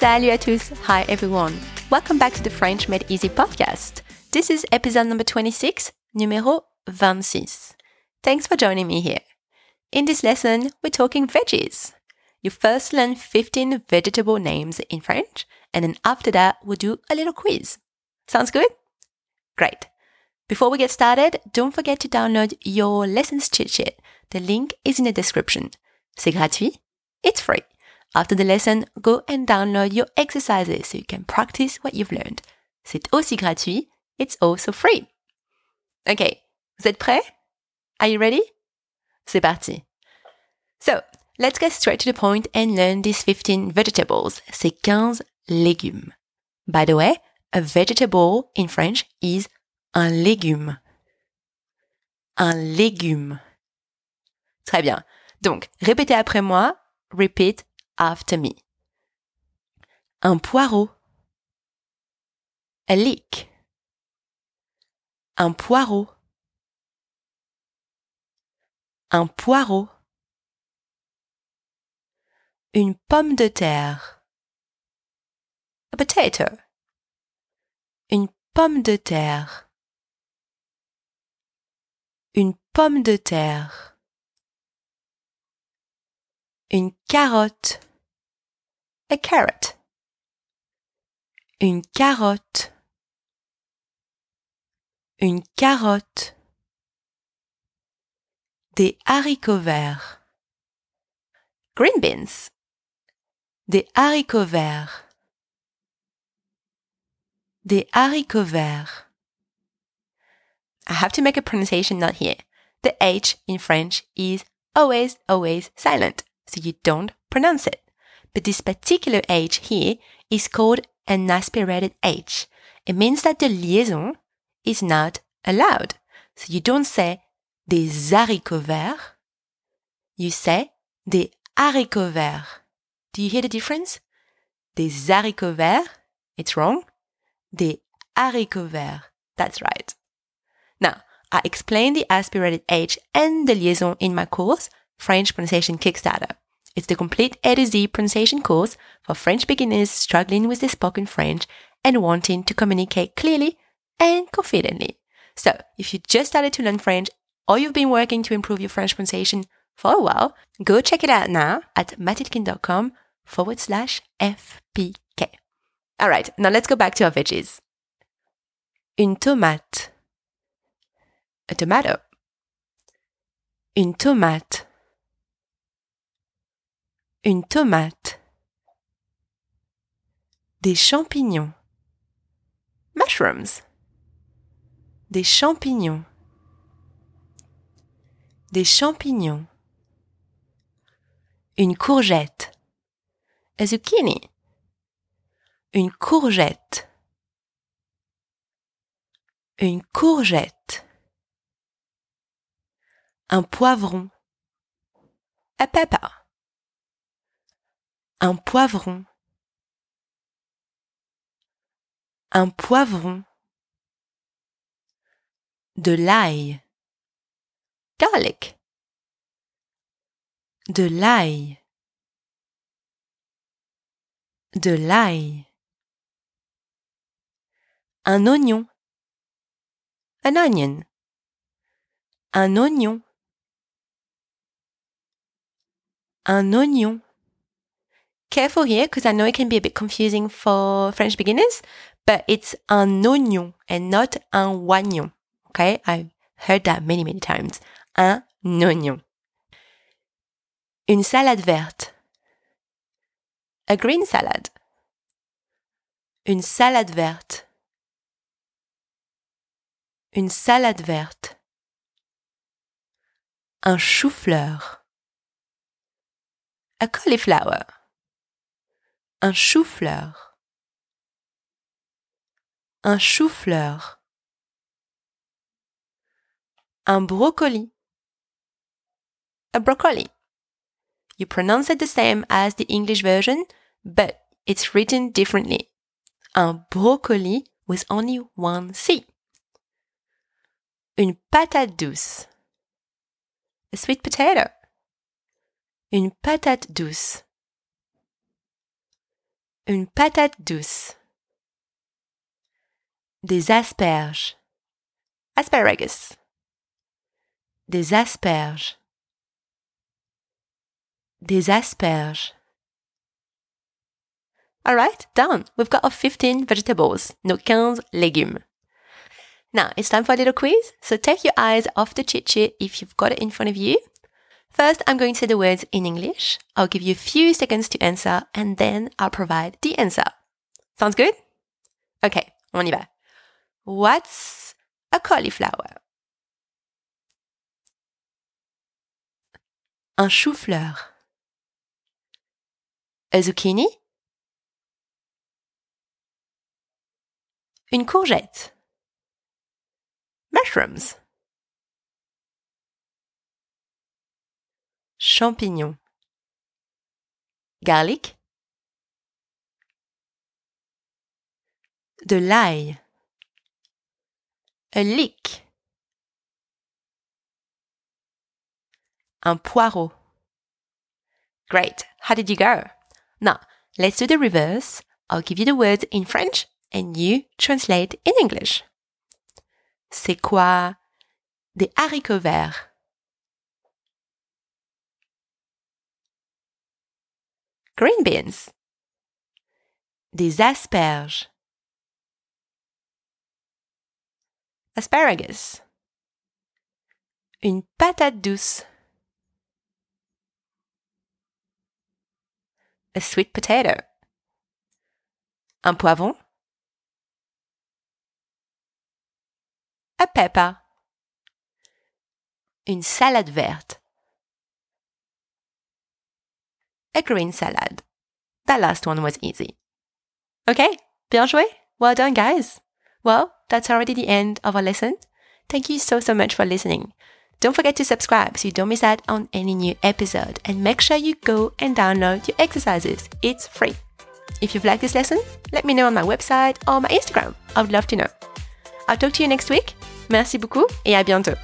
Salut à tous. Hi everyone. Welcome back to the French Made Easy podcast. This is episode number 26, numéro 26. Thanks for joining me here. In this lesson, we're talking veggies. You first learn 15 vegetable names in French, and then after that, we'll do a little quiz. Sounds good? Great. Before we get started, don't forget to download your lessons cheat sheet. The link is in the description. C'est gratuit. It's free. After the lesson, go and download your exercises so you can practice what you've learned. C'est aussi gratuit. It's also free. Okay, vous êtes prêts? Are you ready? C'est parti. So, let's get straight to the point and learn these 15 vegetables. C'est 15 légumes. By the way, a vegetable in French is un légume. Un légume. Très bien. Donc, répétez après moi. Repeat after me. Un poireau. A leek. Un poireau. Un poireau. Une pomme de terre. A potato. Une pomme de terre. Une pomme de terre. Une carotte. A carrot. Une carotte. Une carotte. Des haricots verts. Green beans. Des haricots verts. Des haricots verts. I have to make a pronunciation note here. The H in French is always, always silent, so you don't pronounce it. But this particular H here is called an aspirated H. It means that the liaison is not allowed. So you don't say des haricots verts, you say des haricots verts. Do you hear the difference? Des haricots verts, it's wrong. Des haricots verts, that's right. Now, I explained the aspirated H and the liaison in my course, French Pronunciation Kickstarter. It's the complete A to Z pronunciation course for French beginners struggling with the spoken French and wanting to communicate clearly and confidently. So, if you just started to learn French or you've been working to improve your French pronunciation for a while, go check it out now at mathildekien.com forward slash FPK. All right, now let's go back to our veggies. Une tomate. A tomato. Une tomate. Une tomate. Des champignons. Mushrooms. Des champignons. Des champignons. Une courgette. A zucchini. Une courgette. Une courgette. Un poivron. A pepper. Un poivron. Un poivron. De l'ail. Garlic. De l'ail. De l'ail. Un oignon. An onion. Un oignon. Un oignon. Careful here because I know it can be a bit confusing for French beginners, but it's un oignon and not un oignon. Okay, I've heard that many, many times. Un oignon. Une salade verte. A green salad. Une salade verte. Une salade verte. Un chou-fleur. A cauliflower. Un chou-fleur. Un chou-fleur. Un brocoli. A broccoli. You pronounce it the same as the English version, but it's written differently. Un brocoli with only one C. Une patate douce. A sweet potato. Une patate douce. Une patate douce. Des asperges. Asparagus. Des asperges. Des asperges. All right, done. We've got our 15 vegetables, no 15 légumes. Now it's time for a little quiz. So take your eyes off the cheat sheet if you've got it in front of you. First, I'm going to say the words in English. I'll give you a few seconds to answer and then I'll provide the answer. Sounds good? Okay, on y va. What's a cauliflower? Un chou-fleur. A zucchini? Une courgette. Mushrooms. Champignons. Garlic. De l'ail. A leek. Un poireau. Great. How did you go? Now, let's do the reverse. I'll give you the words in French and you translate in English. C'est quoi? Des haricots verts? Green beans. Des asperges. Asparagus. Une patate douce. A sweet potato. Un poivron. A pepper. Une salade verte. A green salad. That last one was easy. Okay, bien joué. Well done, guys. Well, that's already the end of our lesson. Thank you so, so much for listening. Don't forget to subscribe so you don't miss out on any new episode and make sure you go and download your exercises. It's free. If you've liked this lesson, let me know on my website or my Instagram. I would love to know. I'll talk to you next week. Merci beaucoup et à bientôt.